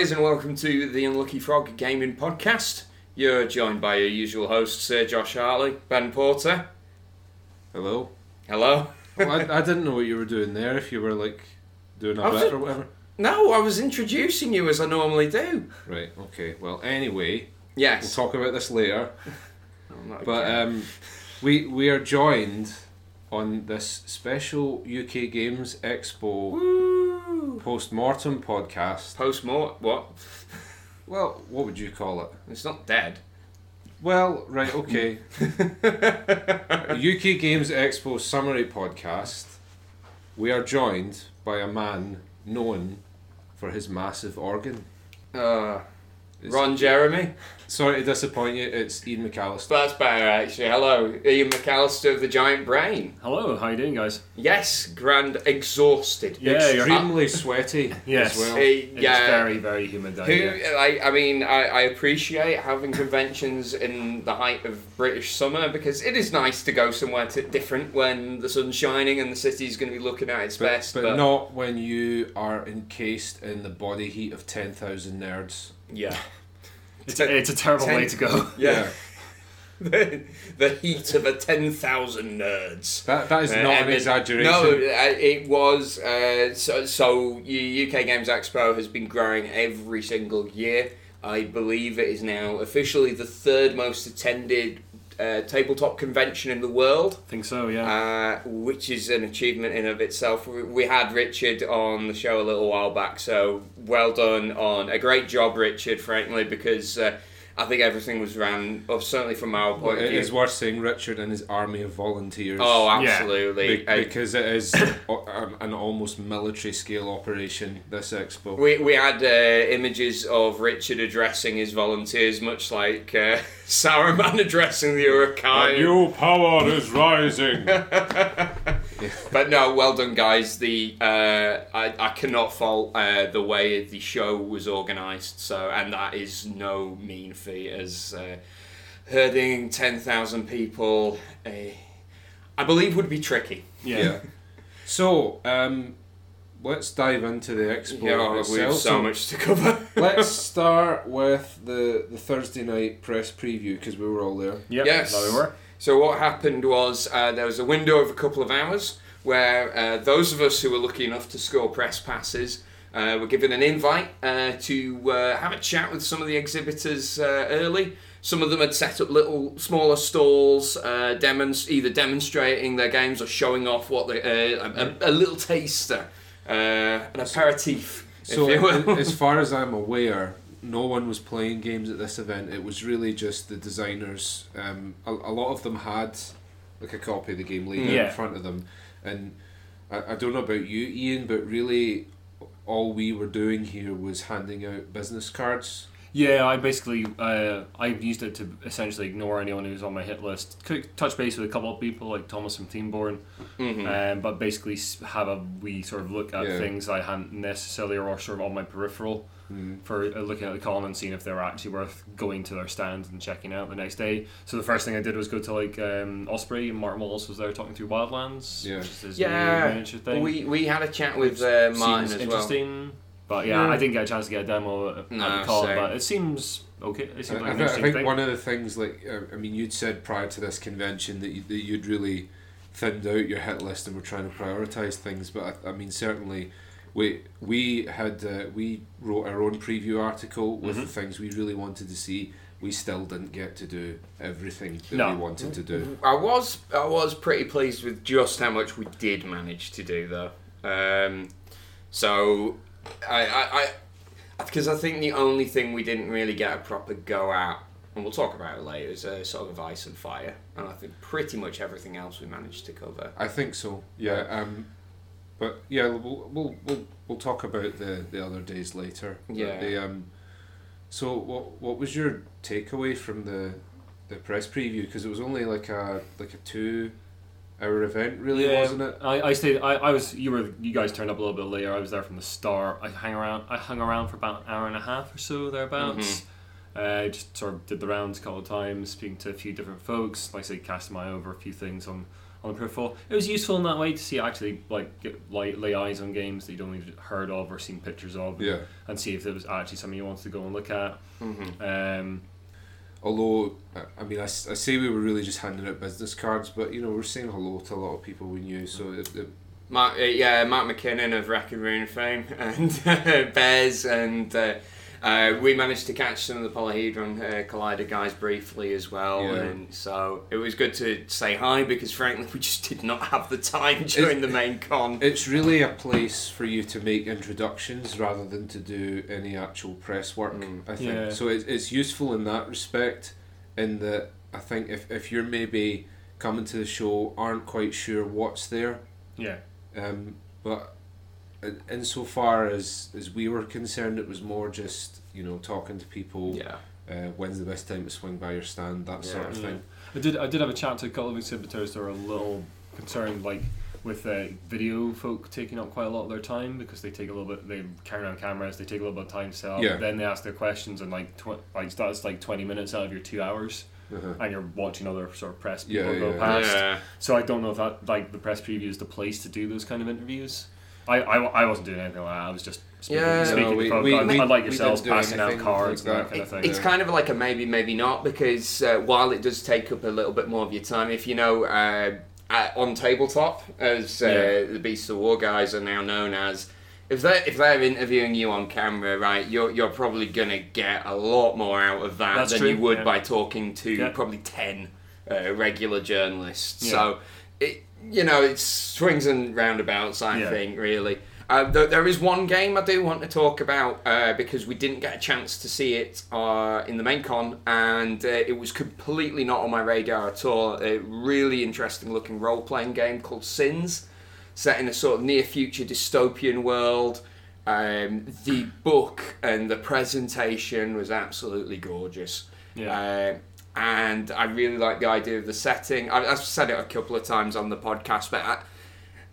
guys, and welcome to the Unlucky Frog Gaming Podcast. You're joined by your usual hosts, Sir Josh Hartley, Ben Porter. Hello. Hello. Well, I, I didn't know what you were doing there. If you were like doing a bit or whatever. No, I was introducing you as I normally do. Right. Okay. Well, anyway, Yes. we'll talk about this later. I'm But okay. um, we we are joined on this special UK Games Expo Woo! Post mortem podcast. Post mort. What? Well, what would you call it? It's not dead. Well, right. Okay. UK Games Expo summary podcast. We are joined by a man known for his massive organ. Uh, It's- Ron Jeremy. Sorry to disappoint you. It's Ian McAllister. That's better, actually. Hello, Ian McAllister of the Giant Brain. Hello, how you doing, guys? Yes, grand exhausted. Yeah, you're- Extremely sweaty Yes. as well. It's yeah. very, very humid down Who, here. I, I mean, I, I appreciate having conventions in the height of British summer because it is nice to go somewhere to, different when the sun's shining and the city's going to be looking at its but, best. but not when you are encased in the body heat of 10,000 nerds. Yeah, It's a, it's a terrible ten- way to go. yeah. the, the heat of a ten thousand nerds. That, that is Uh, not and an it- exaggeration. No, uh, it was. Uh, so, so UK Games Expo has been growing every single year. I believe it is now officially the third most attended uh, tabletop convention in the world. I think so, yeah. uh, which is an achievement in of itself. We, we had Richard on the show a little while back, so well done on a great job, Richard. Frankly, because uh, I think everything was ran, or certainly from our Well, point of it view. is worth saying Richard and his army of volunteers. Oh, Yeah. absolutely. Be- because it is an an almost military scale operation, this expo. we, we had uh, images of Richard addressing his volunteers, much like uh, Saruman addressing the Uruk-hai. New power is rising. But no, well done, guys. The uh, I, I cannot fault uh, the way the show was organised. So, and that is no mean feat as uh, herding ten thousand people. Uh, I believe would be tricky. yeah. yeah. So, um, let's dive into the expo Yeah, we have itself. so much to cover. let's start with the, the Thursday night press preview because we were all there. Yep, Yes. There we were. So what happened was uh, there was a window of a couple of hours where uh, those of us who were lucky enough to score press passes uh, were given an invite uh, to uh, have a chat with some of the exhibitors uh, early. Some of them had set up little smaller stalls, uh, demonst- either demonstrating their games or showing off what they, uh, a, a, a little taster, uh, an aperitif, So, if you will. as far as I'm aware, no one was playing games at this event. It was really just the designers. Um, a, a lot of them had like a copy of the game laid out Yeah. in front of them, and I, I don't know about you, Ian, but really, all we were doing here was handing out business cards. Yeah, I basically uh, I used it to essentially ignore anyone who was on my hit list. Could touch base with a couple of people like Thomas from Teamborn, Mhm. um, but basically s- have a wee sort of look at Yeah. things I hadn't necessarily or sort of on my peripheral Mm. for uh, looking at the con and seeing if they're actually worth going to their stand and checking out the next day. So the first thing I did was go to like um, Osprey and Martin Wallace was there talking through Wildlands. Yeah. which is Yeah, new miniature thing. we, we had a chat with uh, Martin Seems as well. interesting. But yeah, Yeah. I didn't get a chance to get a demo at No, the con, same. but it seems okay. It I, seems I, like an thi- I interesting think thing. one of the things, like uh, I mean, you'd said prior to this convention that, you, that you'd really thinned out your hit list and were trying to prioritize things. But I, I mean, certainly, we we had uh, we wrote our own preview article with Mm-hmm. the things we really wanted to see. We still didn't get to do everything that No. we wanted to do. I was I was pretty pleased with just how much we did manage to do though. Um, so I I because I, think the only thing we didn't really get a proper go at, and we'll talk about it later, is a Song of Ice and Fire, and I think pretty much everything else we managed to cover. I think so. Yeah. Um, but yeah, we'll we'll we'll, we'll talk about the, the other days later. Yeah. The, um, so what what was your takeaway from the the press preview? Because it was only like a like a two hour event, really, yeah, wasn't it? I, I stayed. I, I was. You were. You guys turned up a little bit later. I was there from the start. I hung around. I hung around for about an hour and a half or so thereabouts. Uh, just sort of did the rounds a couple of times, speaking to a few different folks. Like I say, cast my eye over a few things on on the peripheral. It was useful in that way to see actually like get, lay, lay eyes on games that you'd only heard of or seen pictures of, Yeah. and see if there was actually something you wanted to go and look at. Um, Although, I- mean I I, say we were really just handing out business cards, but you know, we're saying hello to a lot of people we knew, so it, it, Mark, uh, yeah, Mark McKinnon of Wreck and Ruin fame, and uh, Bears, and uh, uh, we managed to catch some of the Polyhedron uh, Collider guys briefly as well, Yeah. and so it was good to say hi because frankly we just did not have the time during the main con. it's really a place for you to make introductions rather than to do any actual press work. Mm. I think Yeah. so. It's, it's useful in that respect, in that I think if if you're maybe coming to the show aren't quite sure what's there, yeah, Um, but insofar as as we were concerned, it was more just you know talking to people. Yeah, Uh, when's the best time to swing by your stand? That sort of Yeah. thing. I did. I did have a chat to a couple of exhibitors that were a little concerned, like with uh, video folk taking up quite a lot of their time because they take a little bit. They carry around cameras. They take a little bit of time to set up. Yeah. Then they ask their questions and like tw- like that's like twenty minutes out of your two hours, Uh-huh. and you're watching other sort of press Yeah, people go yeah. past. yeah. So I don't know if that like the press preview is the place to do those kind of interviews. I, I, I wasn't doing anything like that. I was just speaking, Yeah. speaking No, to we- folk, we- un- we- unlike we yourselves, passing out cards like and that that. kind of thing. It's kind of like a maybe, maybe not because uh, while it does take up a little bit more of your time, if you know uh, at, on tabletop, as uh, Yeah. the Beasts of War guys are now known as, if they if they're interviewing you on camera, right, you're you're probably gonna get a lot more out of that That's than true, you would yeah. by talking to Yeah. probably ten uh, regular journalists. Yeah. So it you know it's swings and roundabouts. I Yeah. think really. Uh, th- there is one game I do want to talk about uh, because we didn't get a chance to see it uh, in the main con, and uh, it was completely not on my radar at all. A really interesting looking role playing game called Sins, set in a sort of near future dystopian world. Um, the book and the presentation was absolutely gorgeous. Yeah. And I really like the idea of the setting. I, I've said it a couple of times on the podcast, but I,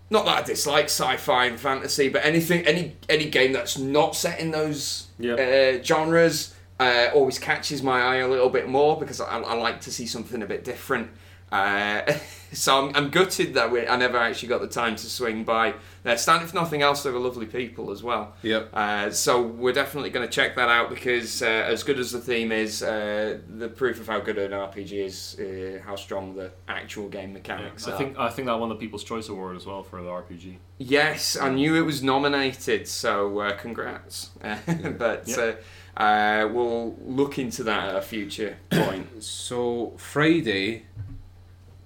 not that I dislike sci-fi and fantasy, but anything, any any game that's not set in those Yeah. uh, genres uh, always catches my eye a little bit more because I, I like to see something a bit different. Uh, so I'm, I'm gutted that we, I never actually got the time to swing by their stand. If nothing else, they were lovely people as well. Yep. Uh, so we're definitely going to check that out because uh, as good as the theme is, uh, the proof of how good an RPG is, uh, how strong the actual game mechanics I are. think I think that won the People's Choice Award as well for the RPG. Yes, I knew it was nominated, so uh, congrats. but Yeah. uh, uh, we'll look into that at a future point. So Friday,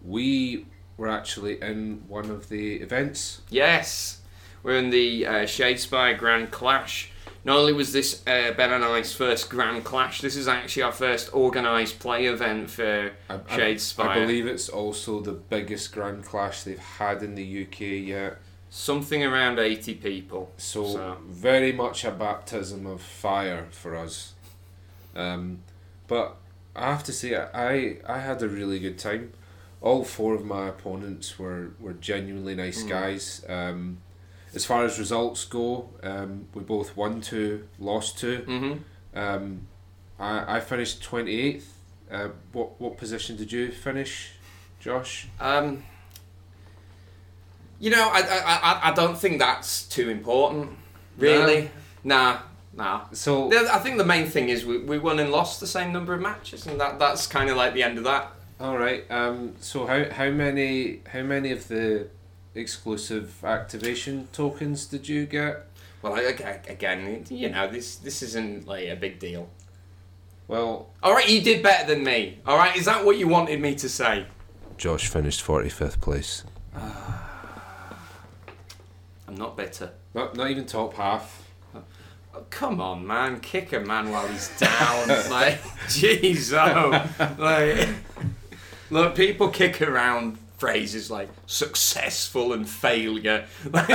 we were actually in one of the events. yes, we're in the uh, Shadespire Grand Clash. Not only was this uh, Ben and I's first Grand Clash, this is actually our first organised play event for I, I- I believe it's also the biggest Grand Clash they've had in the UK yet. Something around 80 people. So, So- very much a baptism of fire for us. Um, but I have to say, I I had a really good time. All four of my opponents were, were genuinely nice Mm. guys. Um, as far as results go, um, we both won two, lost two. hmm Um, I, I finished twenty eighth. Uh, what what position did you finish, Josh? Um, you know, I, I, I, I don't think that's too important, really. Nah, nah. So I think the main thing is we, we won and lost the same number of matches, and that that's kind of like the end of that. All right. Um. So how how many how many of the exclusive activation tokens did you get? Well, I- aga- again, you know, this this isn't like a big deal. Well, All right, you did better than me. All right, is that what you wanted me to say? Josh finished forty fifth place. I'm not bitter. Not not even top half. Oh, come on, man, kick a man while he's down. like, jeez, oh, like, look, people kick around phrases like successful and failure, like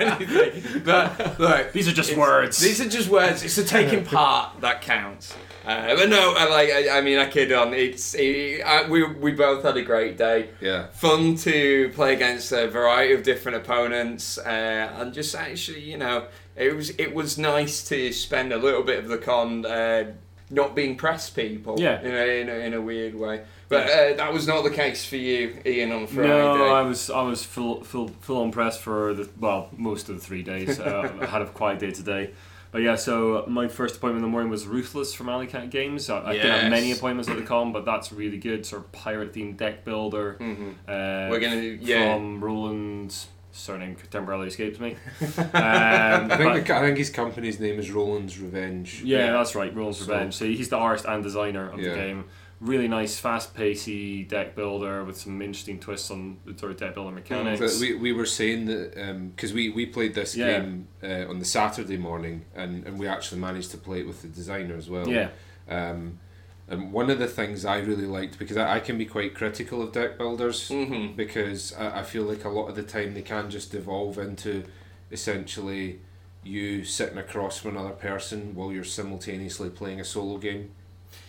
anything. But look, These are just words. These are just words. It's the taking part that counts. Uh, but no, I like. I, I mean, I kid on. It's it, I, we we both had a great day. Yeah. Fun to play against a variety of different opponents, uh, and just actually, you know, it was it was nice to spend a little bit of the con uh, not being press people. Yeah. In a, in a, in a weird way. But uh, that was not the case for you, Ian, on Friday. No, I was I was full full full on press for the well most of the three days. Uh, I had a quiet day today, but yeah. So my first appointment in the morning was Ruthless from Alley Cat Games. I, I didn't have many appointments at the con, but that's really good. Sort of pirate themed deck builder. Mhm. Uh, We're gonna do- yeah. from Roland's surname temporarily escapes me. Um, I but- think the, I think his company's name is Roland's Revenge. yeah, that's right. Roland's So- Revenge. So he's the artist and designer of Yeah. the game. Really nice, fast pacey deck builder with some interesting twists on the sort of deck builder mechanics. But we, we were saying that because we, we played this Yeah. game uh, on the Saturday morning and, and we actually managed to play it with the designer as well. yeah, Um, and one of the things I really liked because I, I can be quite critical of deck builders Mhm. because I, I feel like a lot of the time they can just devolve into essentially you sitting across from another person while you're simultaneously playing a solo game.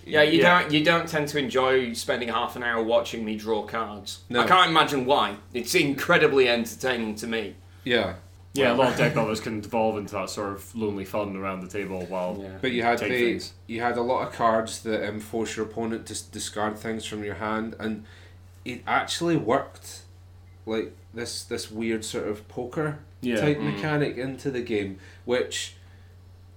Yeah, you Yeah. don't you don't tend to enjoy spending half an hour watching me draw cards. No. I can't imagine why. It's incredibly entertaining to me. Yeah, yeah. A lot of deck builders can devolve into that sort of lonely fun around the table while Yeah. but you had the, things. you had a lot of cards that um, force your opponent to discard things from your hand, and it actually worked like this this weird sort of poker yeah. type Mm. mechanic into the game, which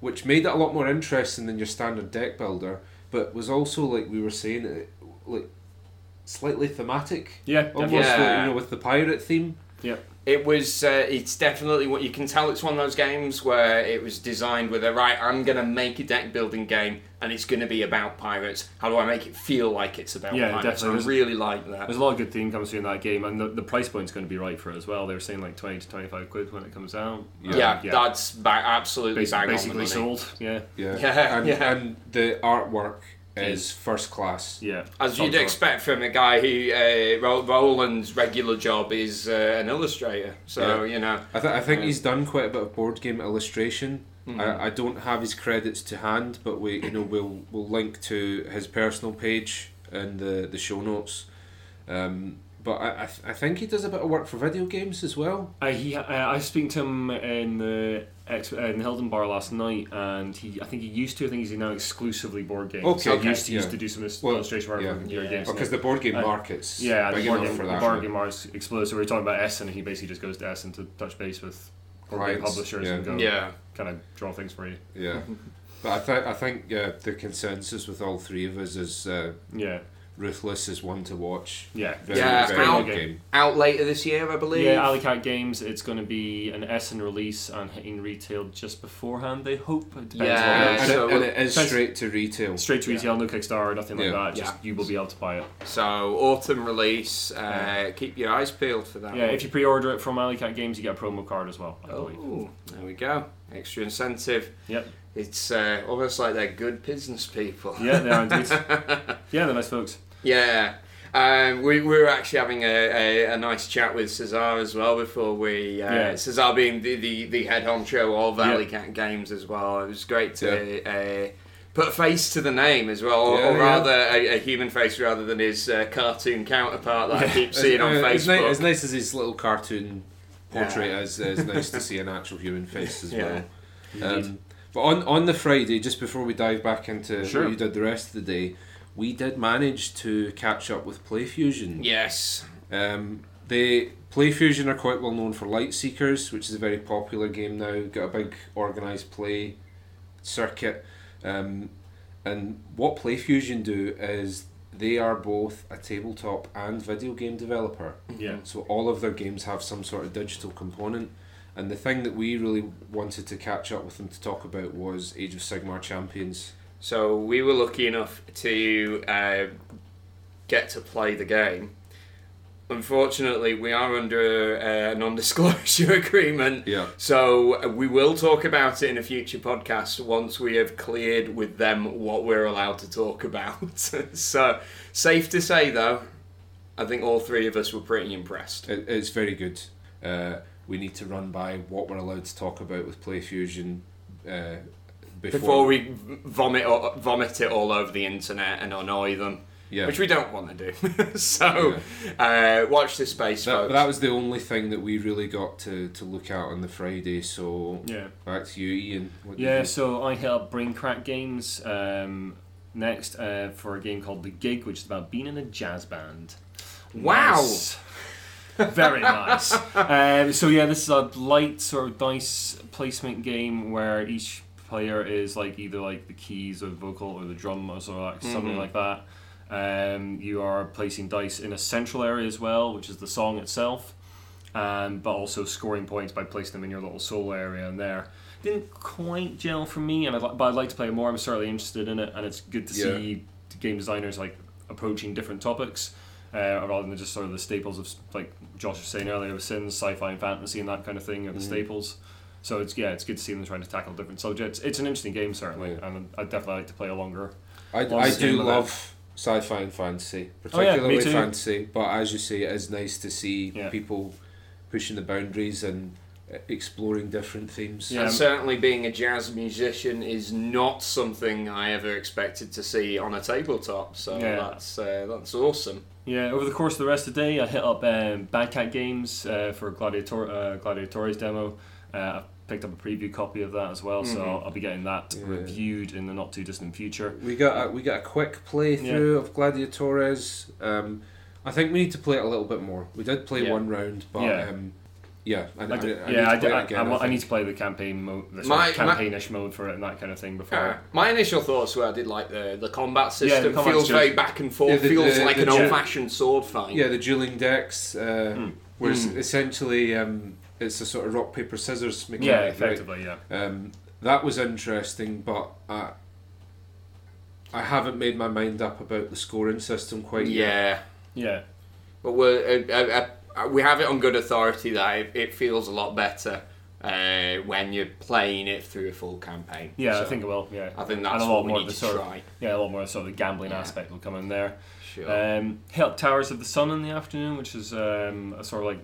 which made it a lot more interesting than your standard deck builder, but was also like we were saying, like slightly thematic, Yeah, almost definitely. like, you know with the pirate theme. It was. Uh, it's definitely what you can tell. It's one of those games where it was designed with a right. I'm gonna make a deck building game, and it's gonna be about pirates. How do I make it feel like it's about Yeah, pirates? definitely. I really like that. There's a lot of good theme comes through in that game, and the, the price point's going to be right for it as well. They were saying like twenty to twenty five quid when it comes out. Yeah. Yeah, yeah. that's ba- absolutely Basi- bang on the basically money. sold. Yeah, Yeah, Yeah, and, yeah. and the artwork is Is- first class. yeah. As you'd Top expect from a guy who uh, Roland's regular job is uh, an illustrator, so you know. I, th- I think Yeah. he's done quite a bit of board game illustration. Mhm. I, I don't have his credits to hand, but we you know we'll we'll link to his personal page in the, the show notes. Um, but I I, th- I think he does a bit of work for video games as well. Uh, he, uh, I was speaking to him in the ex- uh, in the Hilton Bar last night, and he I think he used to. I think he's now exclusively board games. Okay, so he okay, used to used to do some Well, illustration work yeah. for computer Yeah. games. Because the board game Uh, market's yeah, big the board game, for the board game market's exploded. So we were talking about Essen, and he basically just goes to Essen to touch base with board game publishers yeah. and go Yeah. kind of draw things for you. Yeah, but I think I think yeah the consensus with all three of us is uh, Yeah, Ruthless is one to watch. yeah, Very, Yeah, very I'll- good game. Out later this year, I believe. Yeah, Alley Cat Games. It's going to be an Essen release and hitting retail just beforehand. They hope. It depends Yeah, on and, so it, and it is depends- straight to retail. Straight to retail, no Kickstarter, nothing like Yeah. that. Just Yeah. you will be able to buy it. So autumn release. Uh, Keep your eyes peeled for that. Yeah, one. if you pre-order it from Alley Cat Games, you get a promo card as well. I believe. Oh, there we go. Extra incentive. Yep. It's uh, almost like they're good business people. Yeah, they are indeed. yeah, they're nice folks. Yeah. Um, we, we were actually having a, a, a nice chat with Caezar as well before we. Uh, Yeah. Caezar being the, the, the head honcho of Yeah. Alley Cat Games as well. It was great to uh, put a face to the name as well, or, Yeah, or yeah. rather a, a human face rather than his uh, cartoon counterpart that I keep seeing on Facebook. As nice, as nice as his little cartoon portrait Yeah. is, it's nice to see an actual human face as Yeah. well. Um, but on, on the Friday, just before we dive back into Sure. what you did the rest of the day, we did manage to catch up with PlayFusion. Yes. Um, they PlayFusion are quite well known for Lightseekers, which is a very popular game now. Got a big organised play circuit, um, and what PlayFusion do is they are both a tabletop and video game developer. Yeah. So all of their games have some sort of digital component. And the thing that we really wanted to catch up with them to talk about was Age of Sigmar Champions. So we were lucky enough to uh, get to play the game. Unfortunately, we are under a non-disclosure agreement, Yeah. so uh, we will talk about it in a future podcast once we have cleared with them what we're allowed to talk about. so, safe to say though, I think all three of us were pretty impressed. It, it's very good. Uh, we need to run by what we're allowed to talk about with PlayFusion uh, before, Before we vomit o- vomit it all over the internet and annoy them, yeah. which we don't want to do. so, uh, watch this space, that, folks. that was the only thing that we really got to, to look at on the Friday. So Yeah. back to you, Ian. What Yeah, you- so I hit up Brain Crack Games. Um, next uh, for a game called The Gig, which is about being in a jazz band. Wow. Nice. Very nice. Um, so yeah, this is a light sort of dice placement game where each player is like either like the keys or the vocal or the drum or sort of like something Mhm. like that. Um, you are placing dice in a central area as well, which is the song itself, um, but also scoring points by placing them in your little solo area. And there didn't quite gel for me, and I'd, but I'd like to play it more. I'm certainly interested in it, and it's good to Yeah. see game designers like approaching different topics. Uh, rather than just sort of the staples of like Josh was saying earlier, with sins, sci-fi, and fantasy, and that kind of thing are the Mhm. staples. So it's yeah, it's good to see them trying to tackle different subjects. It's an interesting game certainly, Yeah. and I'd definitely like to play a longer. I, Well, I do with love sci-fi and fantasy, Oh, yeah, particularly fantasy. But as you say, it is nice to see Yeah. people pushing the boundaries and uh, exploring different themes. Yeah. And certainly being a jazz musician is not something I ever expected to see on a tabletop. So Yeah. that's uh, that's awesome. Yeah, over the course of the rest of the day, I hit up um, Bad Cat Games uh, for Gladiator uh, Gladiatores demo. Uh, I picked up a preview copy of that as well, so Mhm. I'll, I'll be getting that Yeah. reviewed in the not too distant future. We got a, we got a quick playthrough of Gladiatores. Um, I think we need to play it a little bit more. We did play Yeah. one round, but Yeah. um, yeah, I, I, I d- I, yeah, I, to d- play I, it again. I I wa- I need to play the campaign mode, the sort My- of my- campaignish mode for it and that kind of thing before. Uh, my initial thoughts were I did like the the combat Yeah, the system. feels very back and forth. Yeah, the- feels the- like the an old fashioned sword fight. Yeah, the dueling decks, uh, whereas Hmm. essentially um, it's a sort of rock paper scissors mechanic. yeah, right? effectively, yeah. Um, that was interesting, but uh, I haven't made my mind up about the scoring system quite yet. yeah. Yeah, But we're, uh, uh, uh, we have it on good authority that it, it feels a lot better uh, when you're playing it through a full campaign. yeah, I think it will. Yeah, I think And that's a lot more need the to sort of- try. yeah, a lot more sort of the gambling Yeah. aspect will come in there. Sure. Um, up Towers of the Sun in the afternoon, which is um, a sort of like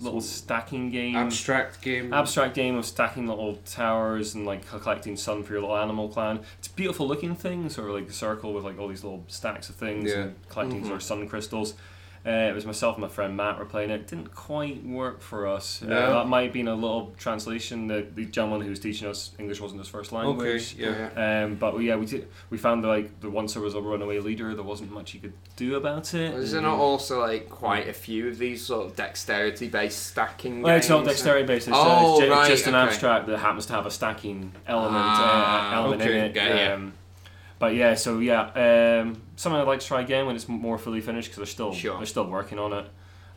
little stacking game. Abstract game. abstract game of stacking little towers and like collecting sun for your little animal clan. It's a beautiful looking thing, sort of like a circle with like all these little stacks of things Yeah. and collecting Mhm. sort of sun crystals. Uh, it was myself and my friend Matt were playing it. Didn't quite work for us. Uh, that might have been a little translation. The, the gentleman who was teaching us English wasn't his first okay, language. yeah. Um, but yeah, we did. We found that like the once there was a runaway leader, there wasn't much you could do about it. Is there not also like quite a few of these sort of dexterity based stacking Well, it's not dexterity based. It's, Oh, it's, ju- right, just an okay. abstract that happens to have a stacking element Ah, uh, element okay, in it. okay, yeah. Um, but yeah, so yeah, um, something I'd like to try again when it's more fully finished because they're still Sure. they're still working on it.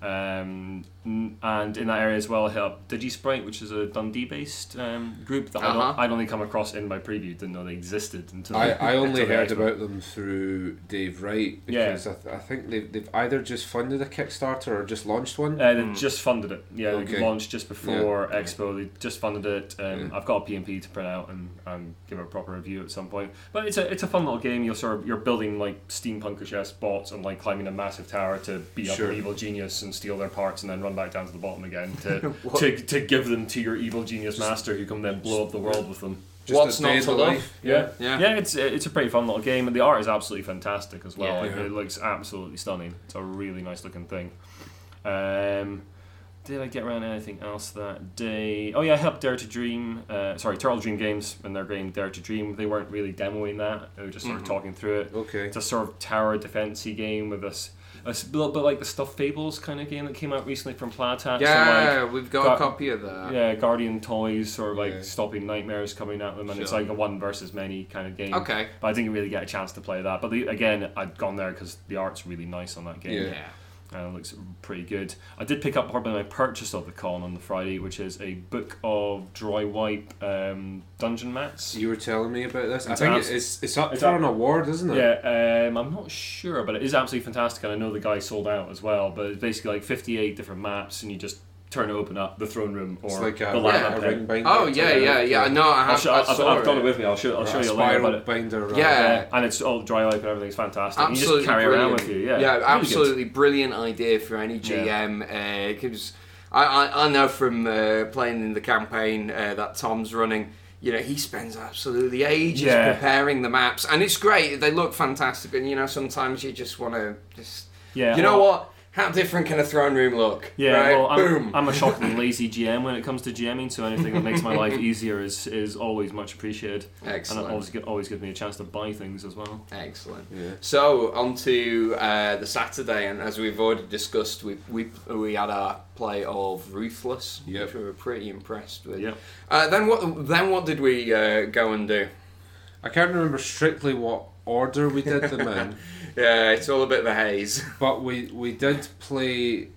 Um, and in that area as well, I hit up DigiSprite, which is a Dundee based um, group that I Uh-huh. don't, I'd only come across in my preview. Didn't know they existed until I, I only until heard expo. about them through Dave Wright Yeah. because I, th- I think they've, they've either just funded a Kickstarter or just launched one. Uh, they Mm. just funded it. Yeah, Okay. they launched just before Yeah. Expo. They just funded it. Um, Yeah. I've got a PnP to print out and, and give a proper review at some point. But it's a it's a fun little game. You're sort of you're building like steampunkish ass bots and like climbing a massive tower to beat up Sure. an evil genius and steal their parts and then run back down to the bottom again to to, to give them to your evil genius master who can then blow up the world with them. Just What's a not to love? Yeah. Yeah. Yeah, it's it's a pretty fun little game, and the art is absolutely fantastic as well. Yeah. Like, It looks absolutely stunning. It's a really nice looking thing. Um, did I get around anything else that day? Oh yeah, I helped Dare to Dream. Uh, sorry, Turtle Dream Games and their game Dare to Dream. They weren't really demoing that. They were just sort of Mhm. talking through it. Okay. It's a sort of tower defensey game with this. A s- little bit like the Stuffed Fables kind of game that came out recently from Plaid Hat. So, like, Yeah, we've got got- a copy of that. yeah, Guardian toys, or like Yeah. stopping nightmares coming at them, and it's like a one versus many kind of game. Okay. But I didn't really get a chance to play that. But the, again, I'd gone there because the art's really nice on that game. Yeah. Yeah. And it looks pretty good. I did pick up probably my purchase of the con on the Friday, which is a book of dry wipe um, dungeon mats. You were telling me about this. I It's think abs- it's it's up it's for up- an award, isn't it? Yeah, um, I'm not sure, but it is absolutely fantastic, and I know the guy sold out as well. But it's basically like 58 different maps, and you just turn it open up the throne room or It's like a, the Yeah. lava a ring binder. Oh yeah, yeah, yeah. No, I I'll have. show, I I've, I've, saw got it it. with me. I'll show, I'll Or show a you later. spiral But binder. right. Yeah. yeah, and it's all dry wipe and everything's fantastic. and you Absolutely just carry brilliant. around with you. Yeah, yeah, really good. absolutely brilliant idea for any Yeah. GM because I, I I know from uh, playing in the campaign uh, that Tom's running. You know, he spends absolutely ages Yeah. preparing the maps, and it's great. They look fantastic, and you know, sometimes you just want to just. Yeah, You know well, what? How different can a throne room look? Yeah, right? well, I'm, boom. I'm a shockingly lazy GM when it comes to GMing, so anything that makes my life easier is, is always much appreciated, and Excellent. it always always gives me a chance to buy things as well. Excellent. Yeah. So on to uh, the Saturday, and as we've already discussed, we we, we had our play of Ruthless, Yep. which we were pretty impressed with. Yeah. Uh, then what? Then what did we uh, go and do? I can't remember strictly what order we did them in, Yeah, it's all a bit of a haze. but we we did play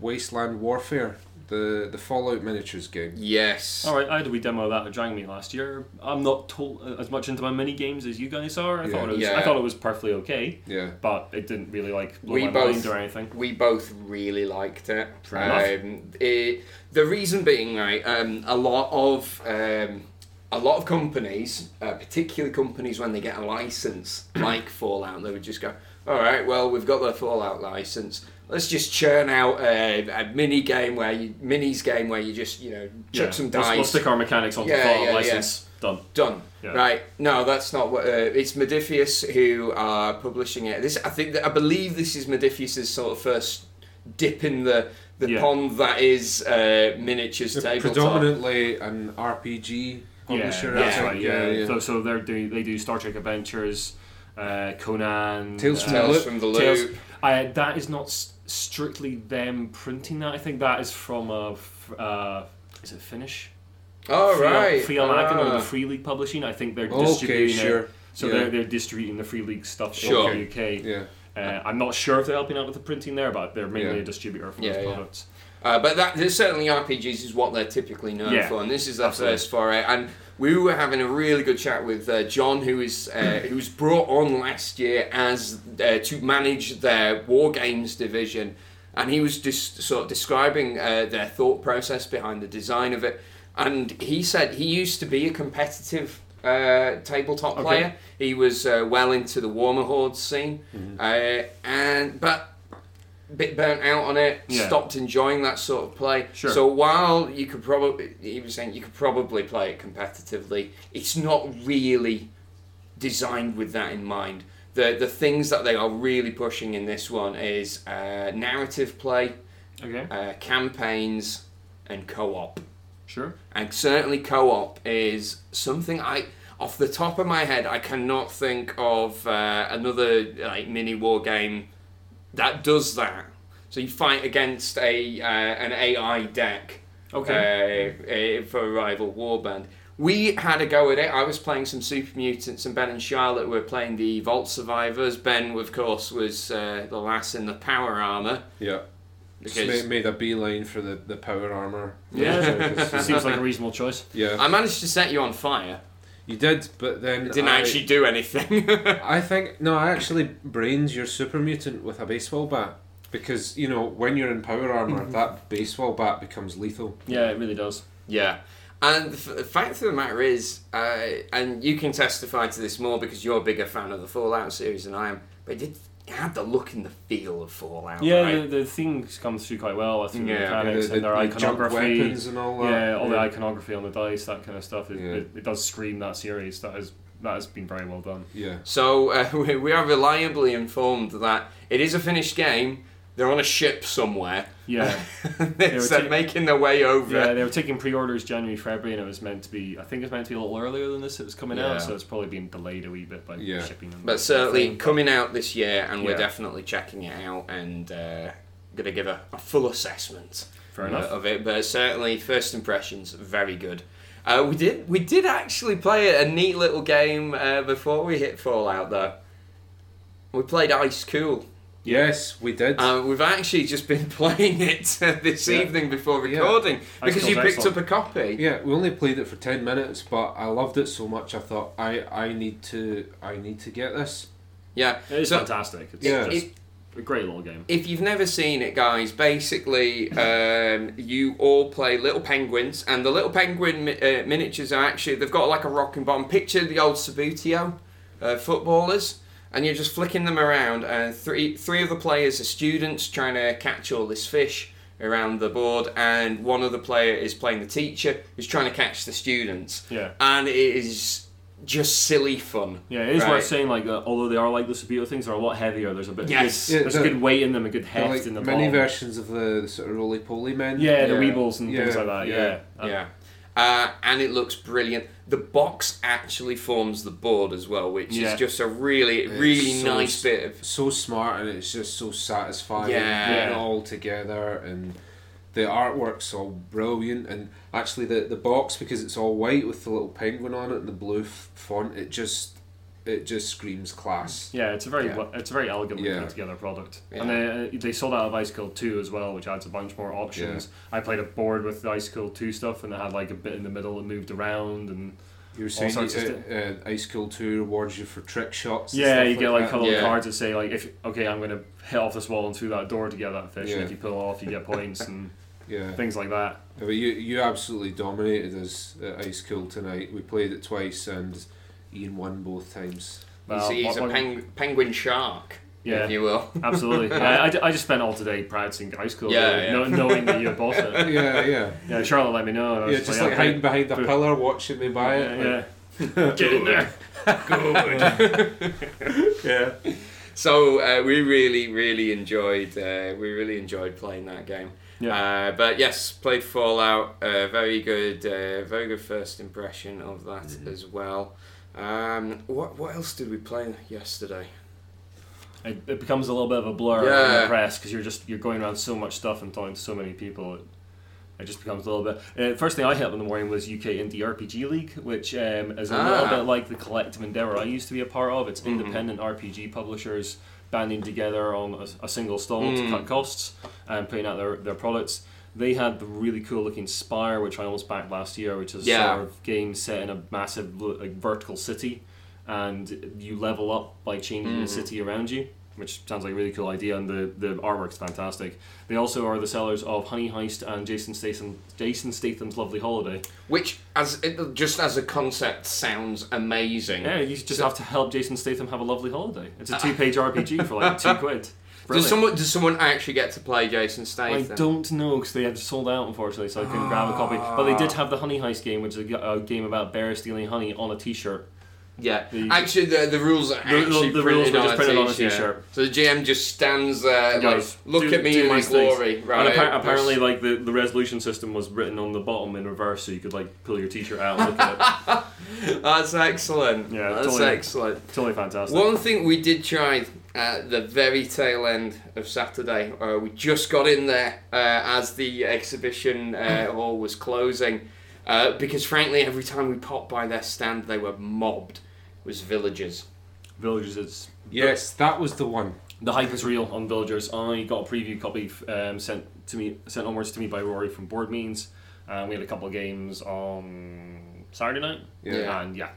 Wasteland Warfare, the the Fallout miniatures game. Yes. All right, I had a wee demo of that at Dragonmeet last year. I'm not to- as much into my mini games as you guys are. I Yeah. thought it was Yeah. I thought it was perfectly okay, Yeah. but it didn't really like blow We my both- mind or anything. We both really liked it. Um, it- the reason being, right, um, a lot of um, a lot of companies, uh, particularly companies when they get a license like Fallout, they would just go, "All right, well, we've got the Fallout license. Let's just churn out a, a mini game where you minis game where you just you know chuck Yeah. some We'll- dice." We'll, stick our mechanics onto Yeah, the Fallout yeah, yeah. license. Done. Done. Yeah. Right. No, that's not what. Uh, it's Modiphius who are publishing it. This, I think, that I believe this is Modiphius's sort of first dip in the the Yeah. pond that is uh, miniatures They're tabletop. predominantly an RPG publisher. yeah, I that's right. Yeah, yeah. So, so they're do they do Star Trek Adventures, uh, Conan, Tales from uh, the Tales Loop. from the Tales- Loop. I, that is not s- strictly them printing that. I think that is from a f- uh, is it Finnish? Oh Free, right. Fria Ligan or Ah. the Free League Publishing. I think they're Okay, distributing it. sure. So Yeah. they're, they're distributing the Free League stuff Sure. in the UK. Yeah. Uh, I'm not sure if they're helping out with the printing there, but they're mainly Yeah. a distributor for Yeah, those yeah. products. Uh, but that certainly RPGs is what they're typically known Yeah, for, and this is their absolutely. first foray. And we were having a really good chat with uh, John, who is uh, who was brought on last year as uh, to manage their war games division, and he was just sort of describing uh, their thought process behind the design of it. And he said he used to be a competitive uh, tabletop Okay. player. He was uh, well into the Warmahordes scene, Mm-hmm. uh, and but bit burnt out on it. Yeah. Stopped enjoying that sort of play. Sure. So while you could probably, he was saying you could probably play it competitively, it's not really designed with that in mind. The the things that they are really pushing in this one is uh, narrative play, Okay, uh, campaigns, and co-op. sure. And certainly co-op is something I, off the top of my head, I cannot think of uh, another like mini war game that does that. So you fight against a uh, an AI deck Okay. uh, uh, for a rival warband. We had a go at it. I was playing some Super Mutants, and Ben and Charlotte were playing the Vault Survivors. Ben, of course, was uh, the lass in the power armor. Yeah. Just Because made, made a beeline for the, the power armor. Yeah, It seems like a reasonable choice. Yeah. I managed to set you on fire. You did, but then It didn't I, actually do anything. I think no, I actually brains your super mutant with a baseball bat because you know when you're in power armor, that baseball bat becomes lethal. Yeah, it really does. Yeah. And the f- the fact of the matter is, uh, and you can testify to this more because you're a bigger fan of the Fallout series than I am, but it, did, it had the look and the feel of Fallout. Yeah, right? the, the things come through quite well through Yeah, the Yeah, mechanics the, and their the jump iconography. weapons and all that. Yeah, all the iconography on the dice, that kind of stuff. It, Yeah. it, it does scream that series. That has that has been very well done. Yeah. So uh, we, we are reliably informed that it is a finished game. They're on a ship somewhere. Yeah, uh, ta- making their way over. yeah. They were taking pre-orders January, February, and it was meant to be. I think it was meant to be a little earlier than this. It was coming Yeah. out, so it's probably been delayed a wee bit by Yeah. shipping. But certainly thing. coming out this year, and we're definitely checking it out and uh, going to give a, a full assessment. Fair uh, enough. of it, but certainly first impressions very good. Uh, we did we did actually play a neat little game uh, before we hit Fallout though. We played Ice Cool. Yes, we did. Uh, we've actually just been playing it uh, this Yeah. evening before recording Ice because you picked excellent. up a copy. yeah, we only played it for ten minutes, but I loved it so much. I thought I, I need to I need to get this. Yeah. It is So- fantastic. It's Yeah. just It- a great little game. if you've never seen it, guys, basically um, you all play little penguins, and the little penguin mi- uh, miniatures are actually they've got like a rocking bottom. Picture the old Subbuteo uh, footballers, and you're just flicking them around, and three three of the players are students trying to catch all this fish around the board, and one other player is playing the teacher who's trying to catch the students Yeah. and it is just silly fun. Yeah, it is Right. worth saying. Like, uh, although they are like the Subbuteo things, they're a lot heavier. There's a bit. Yes. good, Yeah, there's they're- a good weight in them, a good heft like in the mini bottom. versions of the, the sort of roly poly men. Yeah, the Yeah. Weebles and things like that. yeah. Yeah, yeah. Uh, and it looks brilliant. The box actually forms the board as well, which Yeah. is just a really, really nice bit of. so smart and it's just so satisfying Yeah. putting it all together and the artwork's all brilliant and actually the, the box because it's all white with the little penguin on it and the blue f- font it just it just screams class Yeah, it's a very Yeah. it's a very elegantly Yeah. put together product, Yeah. and they, uh, they sold out of Ice Cool Two as well, which adds a bunch more options. I played a board with the Ice Cool Two stuff, and it had like a bit in the middle that moved around, and you were saying uh, uh, Ice Cool 2 rewards you for trick shots and yeah, you get like a that. couple Yeah. of cards that say like if okay, I'm gonna hit off this wall and through that door to get that fish, and if you pull off, you get points and yeah things like that. Yeah, but you you absolutely dominated us at Ice Cool tonight we played it twice and Ian won both times Well, he's he's what- a peng- penguin shark, Yeah. if you will. Absolutely. yeah, I, I just spent all today practicing Ice Cool. Yeah, really, yeah. knowing that you had bought it. yeah yeah Yeah, Charlotte let me know. and I was yeah just like okay. hiding behind the But- pillar watching me buy it Yeah, like- Get in there. Good. yeah. So uh, we really, really enjoyed. Uh, we really enjoyed playing that game. Yeah. Uh, but yes, played Fallout. Uh, very good. Uh, very good first impression of that Mm-hmm. as well. Um, what what else did we play yesterday? It, it becomes a little bit of a blur in the press because you're just you're going around so much stuff and talking to so many people. It, it just becomes a little bit. Uh, first thing I hit up in the morning was UK Indie RPG League, which um, is a little Ah. bit like the collective endeavor I used to be a part of. It's Mhm. independent RPG publishers banding together on a, a single stall to Mm. cut costs and putting out their, their products. They had the really cool looking Spire, which I almost backed last year, which is a Yeah. sort of game set in a massive like, vertical city, and you level up by changing the Mhm. city around you, which sounds like a really cool idea, and the, the artwork's fantastic. They also are the sellers of Honey Heist and Jason Statham Jason Statham's Lovely Holiday. Which, as it, just as a concept, sounds amazing. Yeah, you just So- have to help Jason Statham have a lovely holiday. It's a two page RPG for like two quid. Does someone does someone actually get to play Jason Statham? I don't know because they had sold out unfortunately, so I couldn't grab a copy. But they did ah. have the Honey Heist game, which is a game about bears stealing honey on a T-shirt. Yeah, The- actually, the, the rules are The- actually the printed, rules were on, just printed on a t-shirt. t-shirt. So the GM just stands there, like, Guys, look do- at me in my these things. glory, right? and appa- apparently, like the, the resolution system was written on the bottom in reverse, so you could like pull your T-shirt out and look at it. That's excellent. Yeah, that's totally. excellent. Totally fantastic. One thing we did try at the very tail end of Saturday, uh, we just got in there uh, as the exhibition uh, hall was closing, uh, because frankly, every time we popped by their stand, they were mobbed. It Was villagers. Villagers is yes that was the one the hype is real on Villagers. I got a preview copy um, sent to me, sent onwards to me by Rory from Board Means. Um, we had a couple of games on Saturday night, Yeah. and yeah,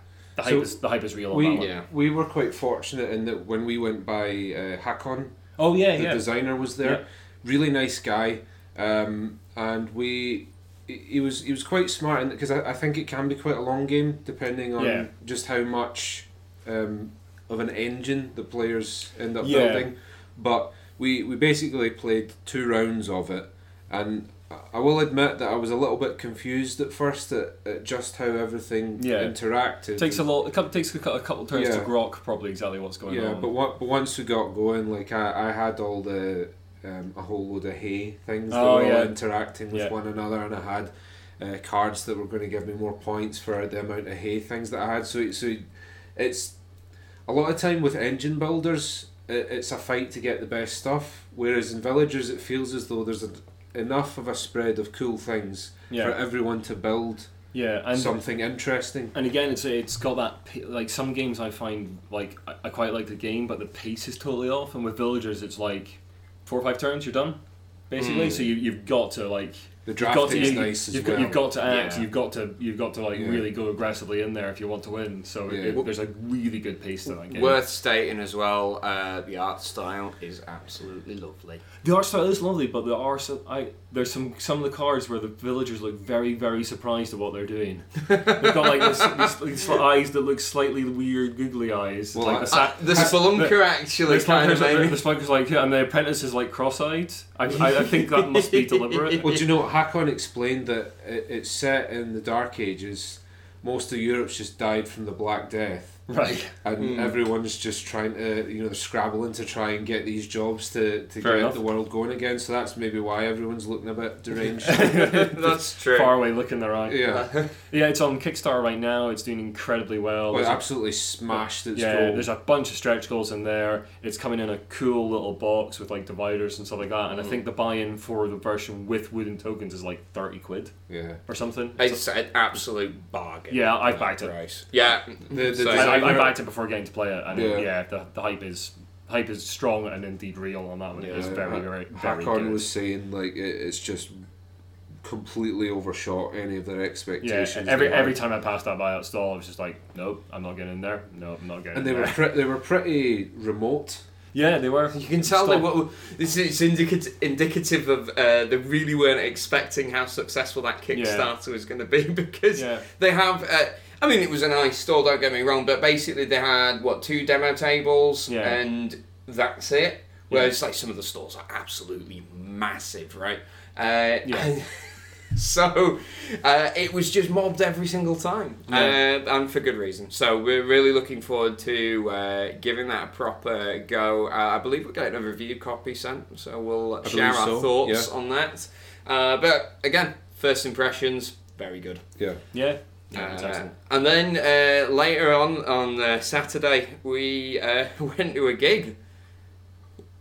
the So hype is the hype is real on we that one. Yeah. we were quite fortunate in that when we went by uh, Haakon, Oh yeah, the yeah. designer was there. Yeah. Really nice guy, um, and we. He he was he was quite smart because I, I think it can be quite a long game depending on Yeah. just how much um, of an engine the players end up Yeah. building. But we we basically played two rounds of it, and I- will admit that I was a little bit confused at first at, at just how everything Yeah. interacted. It takes a lot. It takes a cou- a couple turns Yeah. to grok probably exactly what's going yeah, on. Yeah, but what, but once we got going, like I, I had all the um, a whole load of hay things that Oh, were all interacting with one another, and I had uh, cards that were going to give me more points for the amount of hay things that I had. So so it's a lot of time with engine builders. It, it's a fight to get the best stuff, whereas in villagers it feels as though there's a, enough of a spread of cool things for everyone to build yeah, and something interesting. and again, it's it's got that like some games I find like I, I quite like the game, but the pace is totally off. And with villagers, it's like four or five turns, you're done, basically. Mm. So you you've got to like The you've got to drafting's you, nice as you've well. you've got to act, Yeah. you've got to you've got to like Yeah. really go aggressively in there if you want to win. So Yeah. it, there's a really good pace to that game. Worth stating as well, uh, the art style is absolutely lovely. The art style is lovely, but there are some. I there's some some of the cards where the villagers look very very surprised at what they're doing. They've got like this, these, these eyes that look slightly weird, googly eyes. Well, like I- the, sa- Uh, the spelunker actually the kind of like, made the me. spelunker's like yeah, and the apprentice is like cross-eyed. I, I, I think that must be deliberate. Well, do you know what Haakon explained that it, it's set in the Dark Ages, most of Europe's just died from the Black Death. Right. and Mm. everyone's just trying to you know they're scrabbling to try and get these jobs to, to Fair get enough. the world going again so that's maybe why everyone's looking a bit deranged That's true. Far away, look in their eye. yeah Yeah, it's on Kickstarter right now. It's doing incredibly well. well, it There's a- absolutely smashed its yeah, goal there's a bunch of stretch goals in there. It's coming in a cool little box with like dividers and stuff like that. And I Mm. think the buy-in for the version with wooden tokens is like thirty quid yeah or something. It's an absolute bargain. Yeah, I've for that backed it. price. Yeah. The- the So- I, I, I backed it before getting to play it, and yeah, Yeah. the, the hype is hype is strong and indeed real on that one. It is Yeah. very, very, very Haakon good. was saying like it, it's just completely overshot any of their expectations. yeah, expectations every every time I passed that buyout stall, I was just like, nope, I'm not getting in there. No, I'm not getting and they in were there. pre- they were pretty remote yeah, they were. You can tell they were. This is indicative indicative of uh, they really weren't expecting how successful that Kickstarter was going to be because Yeah. they have. Uh, I mean, it was a nice store. Don't get me wrong, but basically they had what two demo tables Yeah. and that's it. Whereas like some of the stores are absolutely massive, right? Uh, Yeah. so uh, it was just mobbed every single time, Yeah. uh, and for good reason. So we're really looking forward to uh, giving that a proper go. Uh, I believe we're getting a review copy sent, so we'll share our so, thoughts yeah. on that. Uh, but again, first impressions, very good. yeah Yeah. Uh, and then uh, later on on uh, Saturday, we uh, went to a gig.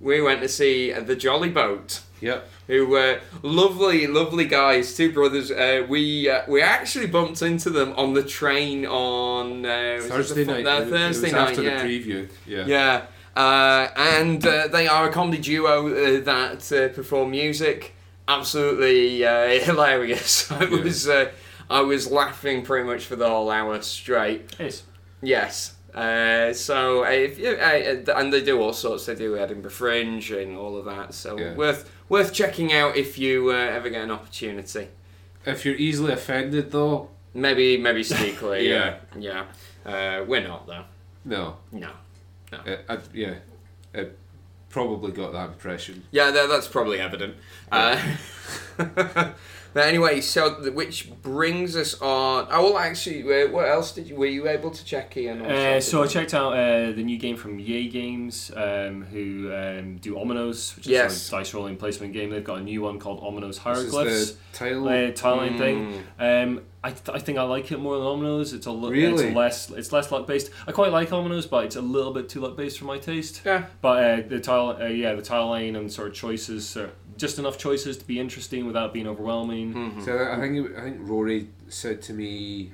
We went to see uh, the Jolly Boat yep who were lovely, lovely guys, two brothers. Uh, we uh, we actually bumped into them on the train on uh, it Thursday night No, it- it Thursday night, after yeah. the preview yeah Yeah, uh, and uh, they are a comedy duo uh, that uh, perform music. Absolutely uh, hilarious. I Yeah. was uh, I was laughing pretty much for the whole hour straight. It's Yes. Uh, so uh, if you, uh, and they do all sorts. They do Edinburgh Fringe and all of that. So Yeah. worth worth checking out if you uh, ever get an opportunity. if you're easily offended though Maybe maybe sneakily. Yeah. yeah. Yeah. Uh, we're not though. no No. it, I, yeah it probably got that impression Yeah, that, that's probably evident. Uh, but anyway, so th- which brings us on. Oh well, actually, uh, what else did you? Were you able to check on Uh, so I checked out uh, the new game from Yay Games, um, who um, do Ominoes, which is Yes. a dice rolling placement game. They've got a new one called Ominoes Hieroglyphs, the tile uh, tiling Mm. thing. Um, I, th- I think I like it more than Ominoes. It's a li- Really? it's less it's less luck based. I quite like Ominoes, but it's a little bit too luck based for my taste. Yeah. But uh, the tile, uh, yeah, the tile line and sort of choices, uh, just enough choices to be interesting without being overwhelming. Mhm. So I think it, I think Rory said to me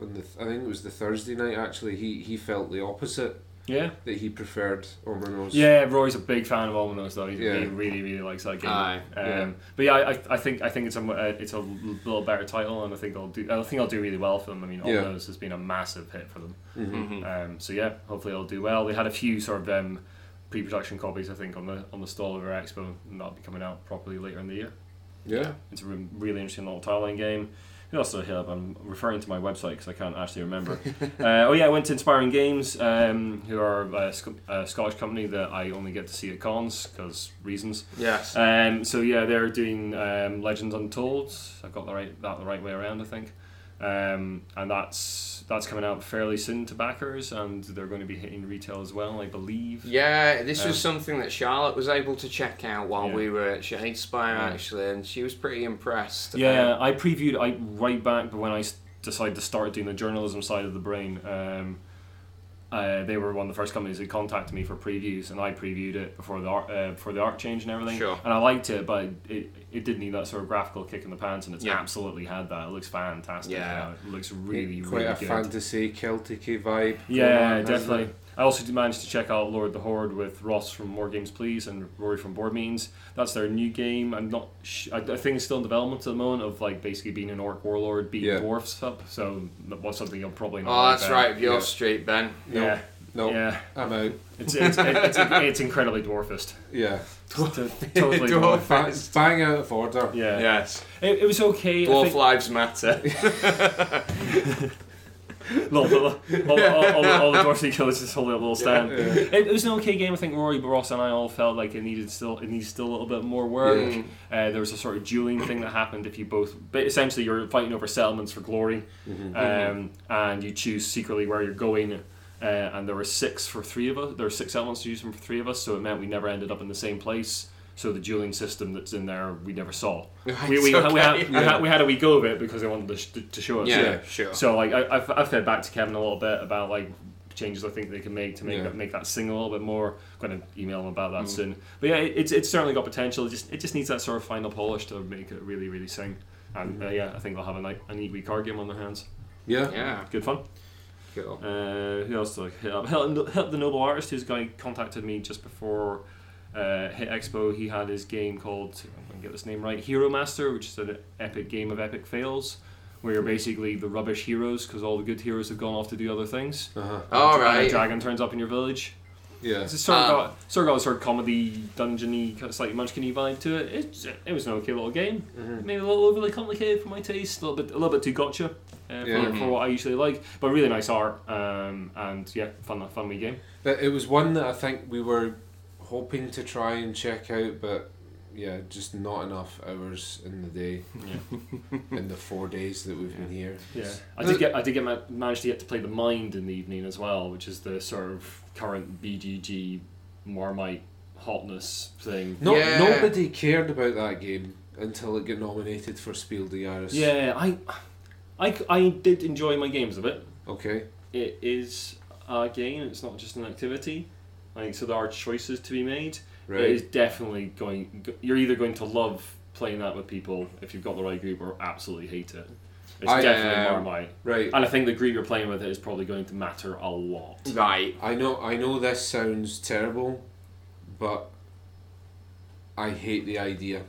on the I think it was the Thursday night actually he he felt the opposite Yeah. that he preferred Ominoes. Yeah, Rory's a big fan of Ominoes though. He, Yeah. he really, really likes that game. Aye, um, yeah. But yeah, I, I think I think it's a uh, it's a little better title, and I think I'll do I think I'll do really well for them. I mean, Yeah. Ominoes has been a massive hit for them. Mhm. Mhm. Um, so yeah, hopefully I'll do well. They had a few sort of um, pre-production copies, I think, on the on the stall over Expo, and that'll be coming out properly later in the year. Yeah. It's a re- really interesting little tiling game. Who else did I hit up? I'm referring to my website because I can't actually remember. uh, oh yeah, I went to Inspiring Games, um, who are a, Sc- a Scottish company that I only get to see at cons because reasons. Yes. Um, so yeah, they're doing um, Legends Untold. I got the right that the right way around, I think. Um, and that's that's coming out fairly soon to backers, and they're going to be hitting retail as well, I believe. Yeah, this was Um, something that Charlotte was able to check out while Yeah. we were at Shadespire Yeah. actually, and she was pretty impressed. Yeah, I previewed I right back, but when I decided to start doing the journalism side of the brain, um, uh, they were one of the first companies that contacted me for previews, and I previewed it before the art, uh, before the art change and everything. Sure. And I liked it, but it, it did need that sort of graphical kick in the pants, and it's Yeah. absolutely had that. It looks fantastic. Yeah. now. it looks really, Quite really a good. fantasy Celtic vibe. Yeah, on, hasn't definitely. It? I also did manage to check out Lord of the Horde with Ross from More Games Please and Rory from Board Means. That's their new game. I'm not. Sh- I, I think it's still in development at the moment of like basically being an orc warlord beating Yeah. dwarfs up. So that was something you'll probably not. Oh, like that's there. right, your Yeah. street, Ben. Yeah. No, Yeah. I'm out. It's it's, it's, it's, it's incredibly dwarfist. Yeah. Totally Dwarf. Bang, dwarfist. bang out of order. Yeah. Yes. It, it was okay. I Dwarf think- lives matter. all, all, all, all, all the Dorothy killers just holding up a little stand. Yeah. It, it was an okay game. I think Rory, Ross, and I all felt like it needed still it needed still a little bit more work. Yeah. Uh, there was a sort of dueling thing that happened if you both, but essentially you're fighting over settlements for glory, um, and you choose secretly where you're going. Uh, and there were six for three of us. There were six elements to use from for three of us, so it meant we never ended up in the same place. So the dueling system that's in there, we never saw. Right, we, we, okay. we, had, we, had, we had a wee go of it because they wanted to, sh- to show us. Yeah, Yeah. sure. So like I, I've, I've fed back to Kevin a little bit about like changes I think they can make to make Yeah. that make that sing a little bit more. I'm going to email him about that Mm. soon. But yeah, it, it's it's certainly got potential. It just it just needs that sort of final polish to make it really really sing. And uh, yeah, I think they'll have a, ni- a neat wee card game on their hands. Yeah. yeah, Good fun. cool. Uh, who else did I hit up? Help, Help the Noble Artist, who's guy contacted me just before uh, Hit Expo. He had his game called, I'm going to get this name right, Hero Master, which is an epic game of epic fails, where you're basically the rubbish heroes because all the good heroes have gone off to do other things. Uh-huh. All And a dragon turns up in your village. Yeah. It's sort of Ah. got sort of got a sort of comedy, dungeony, kind of slightly munchkin vibe to it. It, it was an okay little game. Mm-hmm. Maybe a little overly complicated for my taste. A little bit, a little bit too gotcha. Uh, for, Yeah. for what I usually like, but really nice art, um, and yeah, fun, fun wee game. It was one that I think we were hoping to try and check out, but yeah, just not enough hours in the day Yeah, in the four days that we've been here. yeah. I did get, I did get ma- managed to get to play the Mind in the evening as well, which is the sort of current BGG Marmite hotness thing. No, Yeah. nobody cared about that game until it got nominated for Spiel des Jahres. Yeah, I, I, I did enjoy my games of it. Okay. It is a game. It's not just an activity. Like so, there are choices to be made. Right. It is definitely going. You're either going to love playing that with people if you've got the right group, or absolutely hate it. It's I, definitely um, Marmite, Right. and I think the group you're playing with is probably going to matter a lot. Right. I know. I know this sounds terrible, but I hate the idea.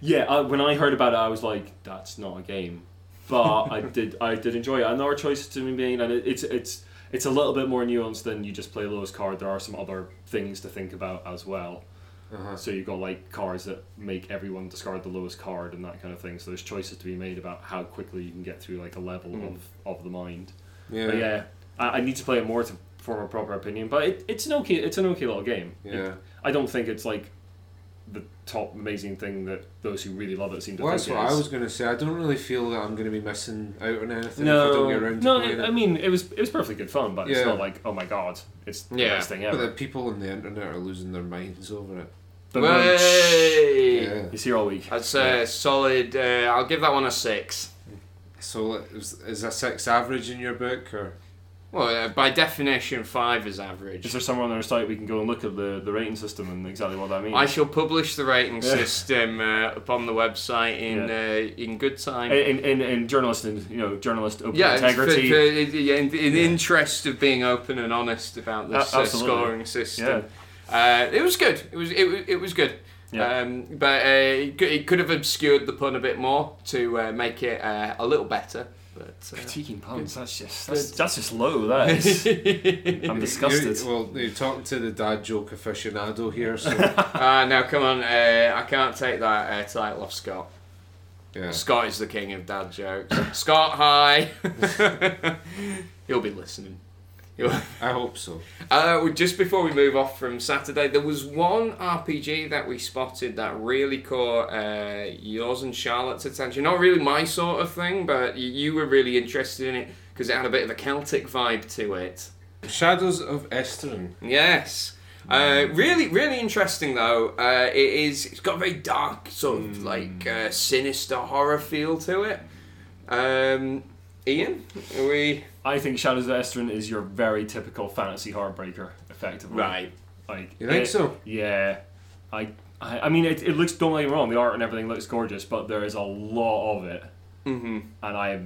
Yeah, I, when I heard about it, I was like, "That's not a game," but I did. I did enjoy it. And there are choices to be made, and it, it's it's it's a little bit more nuanced than you just play lowest card. There are some other things to think about as well. Uh-huh. So you've got like cards that make everyone discard the lowest card and that kind of thing. So there's choices to be made about how quickly you can get through like a level Mm. of, of the mind. Yeah. But yeah, I, I need to play it more to form a proper opinion. But it, it's an okay it's an okay little game. It- Yeah. I don't think it's like top amazing thing that those who really love it seem to Well, think that's it what I was going to say. I don't really feel that I'm going to be missing out on anything if I No, don't get around to no. playing I mean, it was it was perfectly good fun, but it's not like oh my god, it's the Yeah, best thing But ever. the people on the internet are losing their minds over it. The Munch Way. Yeah. is here all week. That's a solid. Uh, I'll give that one a six. So is, is a six average in your book or? Well, uh, by definition, five is average. Is there somewhere on our site we can go and look at the, the rating system and exactly what that means? I shall publish the rating Yeah. system uh, upon the website in uh, in good time. in, in, in journalist and you know journalist open yeah, integrity. for- yeah, in, in the interest of being open and honest about this uh, scoring system. Uh, it was good. It was it, it was good. Yeah. Um, but uh, it, could, it could have obscured the pun a bit more to uh, make it uh, a little better. But uh, Critiquing puns, that's just that's, that's just low. That is. I'm disgusted. You're, well, you're talking to the dad joke aficionado here, so uh, now come on, uh, I can't take that uh, title off Scott. yeah. Scott is the king of dad jokes. Scott, hi. He'll be listening. I hope so. Uh, well, just before we move off from Saturday, there was one RPG that we spotted that really caught uh, yours and Charlotte's attention. Not really my sort of thing, but y- you were really interested in it because it had a bit of a Celtic vibe to it. Shadows of Esteren. Yes. Uh, really, really interesting though. Uh, it is. It's got a very dark, sort of like uh, sinister horror feel to it. Um, Ian, we I think Shadows of Esteren is your very typical fantasy heartbreaker, effectively. right? Like You think it- so? Yeah. I I, I mean it, it looks don't get me wrong, the art and everything looks gorgeous, but there is a lot of it. Mm-hmm. And I have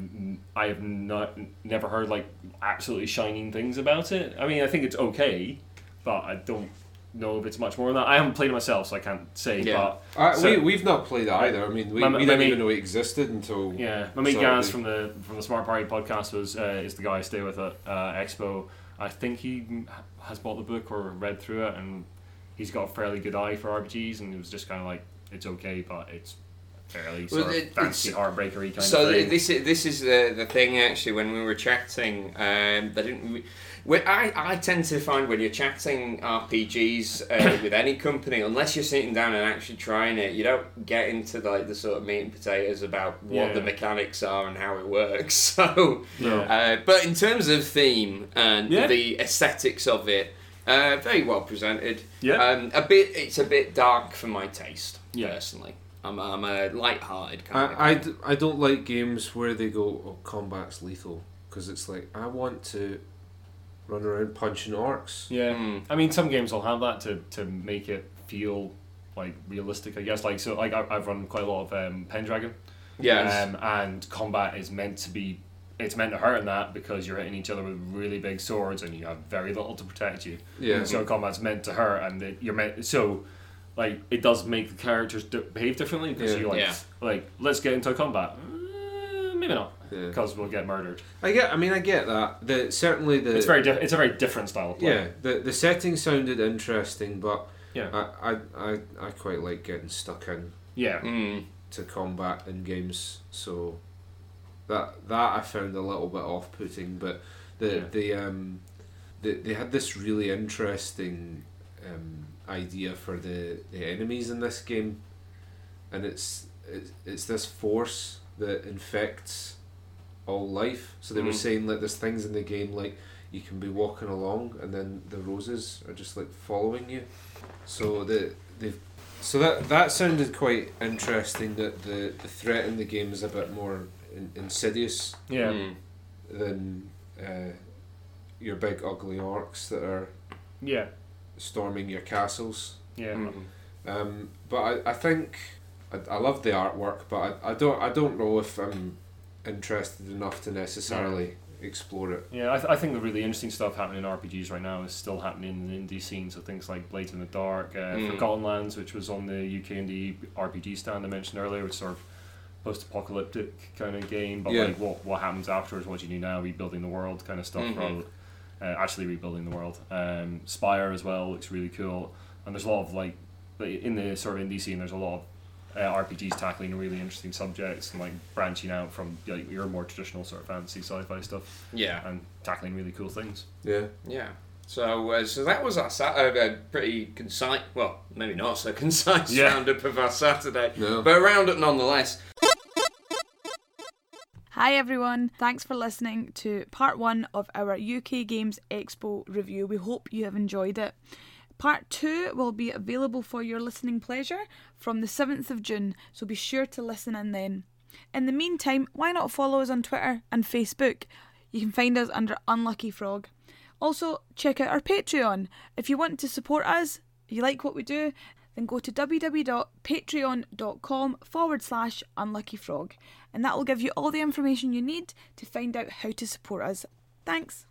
I have not never heard like absolutely shining things about it. I mean I think it's okay, but I don't know if it's much more than that. I haven't played it myself, so I can't say. Yeah. Uh, So- we, we've not played it either. I mean, we, My- we my didn't mate- even know it existed until. Yeah, my mate Sorry. Gaz from the from the Smart Party podcast was uh, is the guy I stay with at uh, Expo. I think he has bought the book or read through it, and he's got a fairly good eye for RPGs, and it was just kind of like it's okay, but it's fairly Well, sort it- of fancy heartbreakery kind So of thing. this is this is the the thing actually. When we were chatting, um, they didn't. we- I, I tend to find when you're chatting RPGs uh, with any company, unless you're sitting down and actually trying it, you don't get into like the sort of meat and potatoes about what Yeah. the mechanics are and how it works. So, Yeah. uh, but in terms of theme and Yeah. the aesthetics of it, uh, very well presented. Yeah. Um, a bit. It's a bit dark for my taste. Yeah. Personally, I'm I'm a light-hearted kind of. I, I, guy. d- I don't like games where they go, oh, combat's lethal. Because it's like, I want to run around punching orcs. Yeah, Mm. I mean, some games will have that to, to make it feel like realistic. I guess like so, like I- I've run quite a lot of um, Pendragon, Yes. um, and combat is meant to be. It's meant to hurt in that because you're hitting each other with really big swords and you have very little to protect you. Yeah. So combat's meant to hurt, and it, you're meant so. Like it does make the characters d- behave differently because Yeah. you're like, Yeah. like let's get into combat. Uh, maybe not Yeah. because we'll get murdered. I get, I mean, I get that. The, certainly the... It's very di- it's a very different style of play. Yeah, the, the setting sounded interesting, but Yeah. I, I, I, I quite like getting stuck in Yeah. Mm. to combat in games, so that that I found a little bit off putting. But the Yeah. the um, the, they had this really interesting um, idea for the, the enemies in this game, and it's it's, it's this force that infects all life. So they were Mm. saying like there's things in the game like you can be walking along and then the roses are just like following you. So the they've so that that sounded quite interesting. That the the threat in the game is a bit more in, insidious Yeah. Mm. than uh, your big ugly orcs that are Yeah. Storming your castles. Yeah. Mm. Um, but I, I think I, I love the artwork, but I, I don't I don't know if I'm interested enough to necessarily explore it. Yeah, I, th- I think the really interesting stuff happening in RPGs right now is still happening in the indie scene. So things like Blades in the Dark, uh, Mm. Forgotten Lands, which was on the UK indie RPG stand I mentioned earlier, which sort of post-apocalyptic kind of game, but Yeah. like what what happens afterwards, what do you do now, rebuilding the world kind of stuff, Mhm. rather uh, actually rebuilding the world. Um, Spire as well looks really cool, and there's a lot of like like, in the sort of indie scene, there's a lot of uh, RPGs tackling really interesting subjects and like branching out from like your more traditional sort of fantasy sci-fi stuff Yeah. and tackling really cool things. Yeah. Yeah. So, uh, so that was our sat- uh, a pretty concise, well, maybe not so concise Yeah. roundup of our Saturday, No. but a roundup nonetheless. Hi everyone, thanks for listening to part one of our UK Games Expo review. We hope you have enjoyed it. Part two will be available for your listening pleasure from the 7th of June, so be sure to listen in then. In the meantime, why not follow us on Twitter and Facebook? You can find us under Unlucky Frog. Also, check out our Patreon. If you want to support us, you like what we do, then go to www.patreon.com forward slash unlucky frog, and that will give you all the information you need to find out how to support us. Thanks.